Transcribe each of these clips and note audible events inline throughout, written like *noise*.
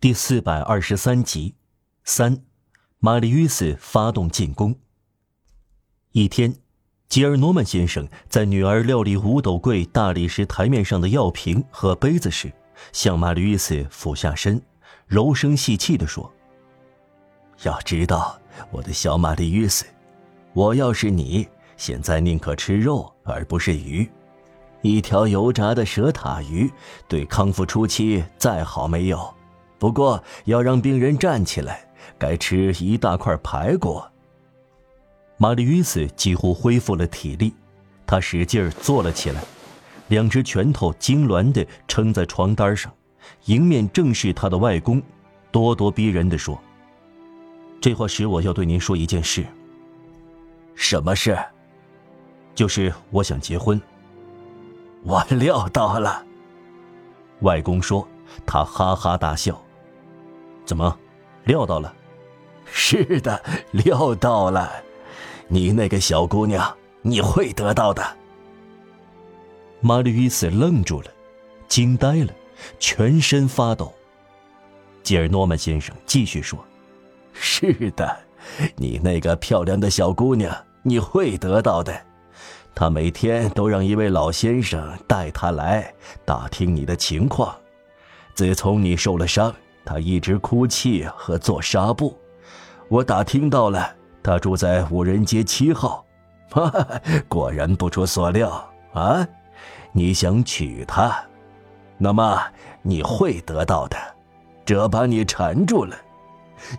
第四百二十三集，三，玛丽·约斯发动进攻。一天，吉尔诺曼先生在女儿料理五斗柜大理石台面上的药瓶和杯子时，向玛丽·约斯俯下身，柔声细气地说：“要知道，我的小玛丽·约斯，我要是你，现在宁可吃肉而不是鱼。一条油炸的蛇塔鱼，对康复初期再好没有。”不过要让病人站起来，该吃一大块排骨。玛丽·约斯几乎恢复了体力，她使劲坐了起来，两只拳头痉挛地撑在床单上，迎面正是她的外公，咄咄逼人地说：“这话使我要对您说一件事。什么事？就是我想结婚。我料到了。”外公说，他哈哈大笑。怎么，料到了？是的，料到了。你那个小姑娘，你会得到的。玛丽·伊斯愣住了，惊呆了，全身发抖。吉尔诺曼先生继续说：“是的，你那个漂亮的小姑娘，你会得到的。她每天都让一位老先生带她来打听你的情况。自从你受了伤。”他一直哭泣和做纱布，我打听到了，他住在五人街七号。哈哈，果然不出所料啊！你想娶她，那么你会得到的。这把你缠住了，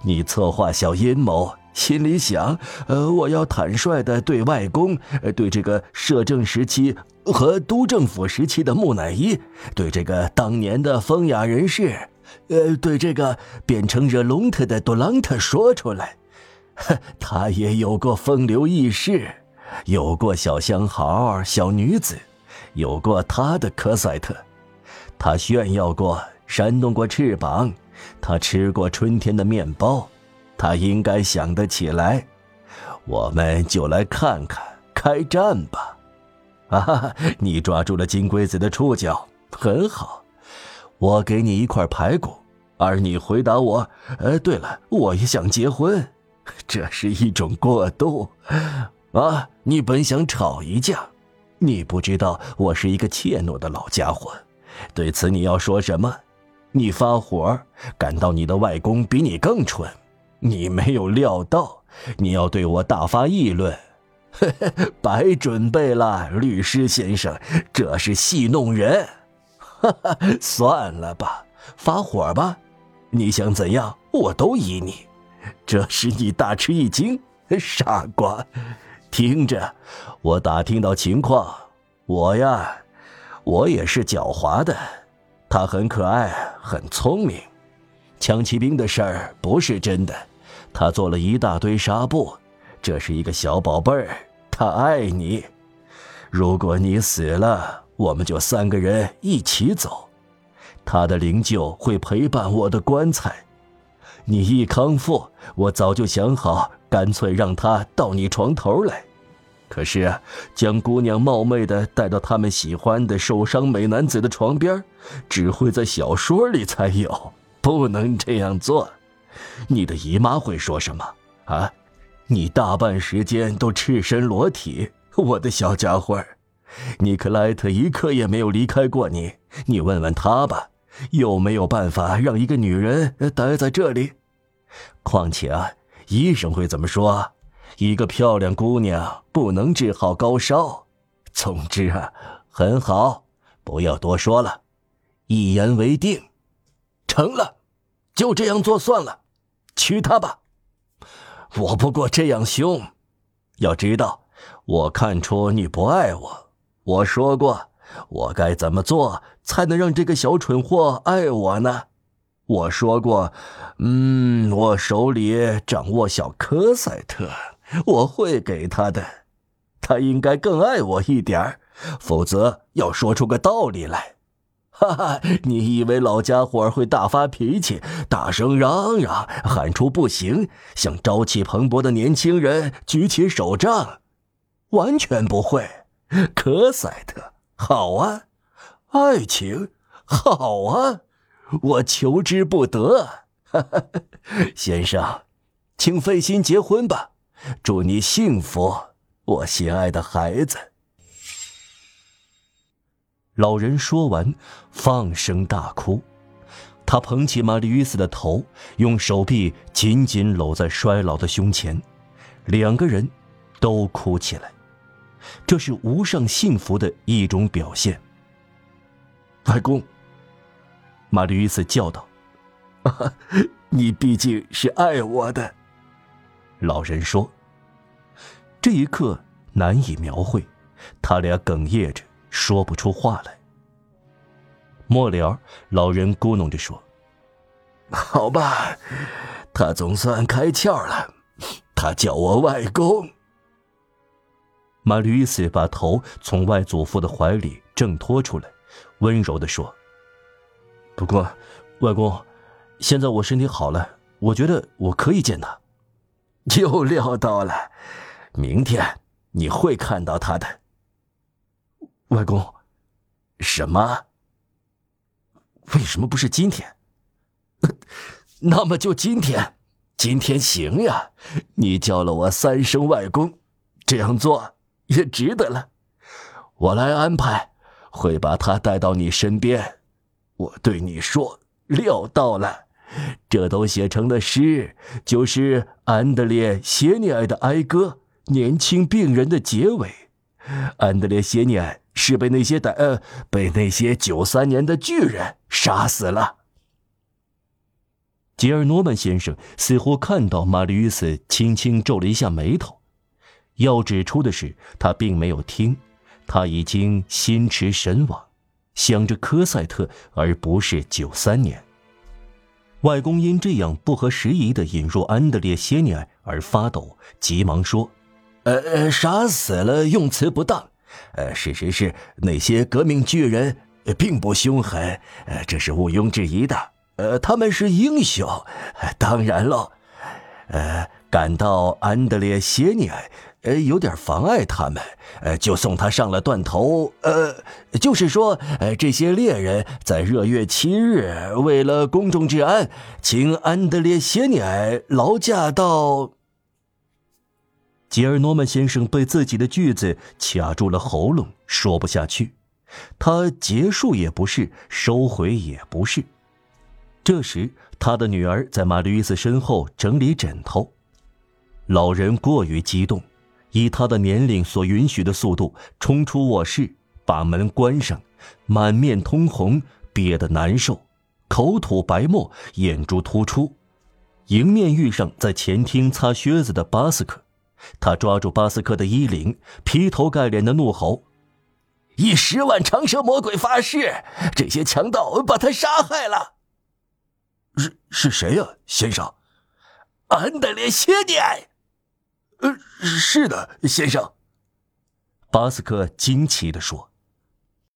你策划小阴谋，心里想：呃，我要坦率的对外公，对这个摄政时期和督政府时期的木乃伊，对这个当年的风雅人士。呃，对这个变成热隆特的杜朗特说出来，他也有过风流轶事，有过小相好、小女子，有过他的科赛特，他炫耀过，扇动过翅膀，他吃过春天的面包，他应该想得起来。我们就来看看，开战吧！*laughs* 啊，你抓住了金龟子的触角，很好。我给你一块排骨，而你回答我：“呃，对了，我也想结婚。*laughs* ”这是一种过渡，啊！你本想吵一架，你不知道我是一个怯懦的老家伙。对此你要说什么？你发火，感到你的外公比你更蠢，你没有料到，你要对我大发议论，嘿 *laughs* 嘿白准备了，律师先生，这是戏弄人。哈哈，算了吧，发火吧，你想怎样，我都依你。这使你大吃一惊，傻瓜。听着，我打听到情况，我呀，我也是狡猾的。他很可爱，很聪明。枪骑兵的事儿不是真的，他做了一大堆纱布。这是一个小宝贝儿，他爱你。如果你死了。我们就三个人一起走，他的灵柩会陪伴我的棺材。你一康复，我早就想好，干脆让他到你床头来。可是，将姑娘冒昧的带到他们喜欢的受伤美男子的床边，只会在小说里才有，不能这样做。你的姨妈会说什么？啊，你大半时间都赤身裸体，我的小家伙。尼克莱特一刻也没有离开过你，你问问他吧，有没有办法让一个女人待在这里？况且啊，医生会怎么说？一个漂亮姑娘不能治好高烧。总之啊，很好，不要多说了，一言为定，成了，就这样做算了，娶她吧。我不过这样凶，要知道，我看出你不爱我。我说过，我该怎么做才能让这个小蠢货爱我呢？我说过，嗯，我手里掌握小科赛特，我会给他的，他应该更爱我一点否则要说出个道理来。哈哈，你以为老家伙会大发脾气，大声嚷嚷，喊出不行，向朝气蓬勃的年轻人举起手杖？完全不会。科赛特，好啊，爱情，好啊，我求之不得。*laughs* 先生，请费心结婚吧，祝你幸福，我心爱的孩子。老人说完，放声大哭。他捧起玛丽·与斯的头，用手臂紧紧搂在衰老的胸前，两个人都哭起来。这是无上幸福的一种表现。外公，玛丽·与斯叫道：“你毕竟是爱我的。”老人说：“这一刻难以描绘，他俩哽咽着说不出话来。”末了，老人咕哝着说：“好吧，他总算开窍了。他叫我外公。”马吕斯把头从外祖父的怀里挣脱出来，温柔的说：“不过，外公，现在我身体好了，我觉得我可以见他。”又料到了，明天你会看到他的，外公。什么？为什么不是今天？*laughs* 那么就今天，今天行呀！你叫了我三声外公，这样做也值得了。我来安排，会把他带到你身边。我对你说，料到了，这都写成了诗，就是安德烈谢尼埃的哀歌，年轻病人的结尾。安德烈谢尼埃。是被那些歹呃，被那些九三年的巨人杀死了。吉尔诺曼先生似乎看到玛丽·与斯轻轻皱了一下眉头。要指出的是，他并没有听，他已经心驰神往，想着科赛特，而不是九三年。外公因这样不合时宜的引入安德烈·谢尼埃而发抖，急忙说：“呃，杀死了，用词不当。”呃，事实是那些革命巨人并不凶狠，呃，这是毋庸置疑的。呃，他们是英雄，当然喽。呃，感到安德烈谢尼埃呃有点妨碍他们，呃，就送他上了断头。呃，就是说，呃，这些猎人在热月七日，为了公众治安，请安德烈谢尼埃劳驾到。吉尔诺曼先生被自己的句子卡住了喉咙，说不下去。他结束也不是，收回也不是。这时，他的女儿在玛丽·与斯身后整理枕头。老人过于激动，以他的年龄所允许的速度冲出卧室，把门关上，满面通红，憋得难受，口吐白沫，眼珠突出，迎面遇上在前厅擦靴子的巴斯克。他抓住巴斯克的衣领，劈头盖脸的怒吼：“以十万长蛇魔鬼发誓，这些强盗把他杀害了。”“是是谁呀，先生？”“安德烈谢尼。”“呃，是的，先生。”巴斯克惊奇地说。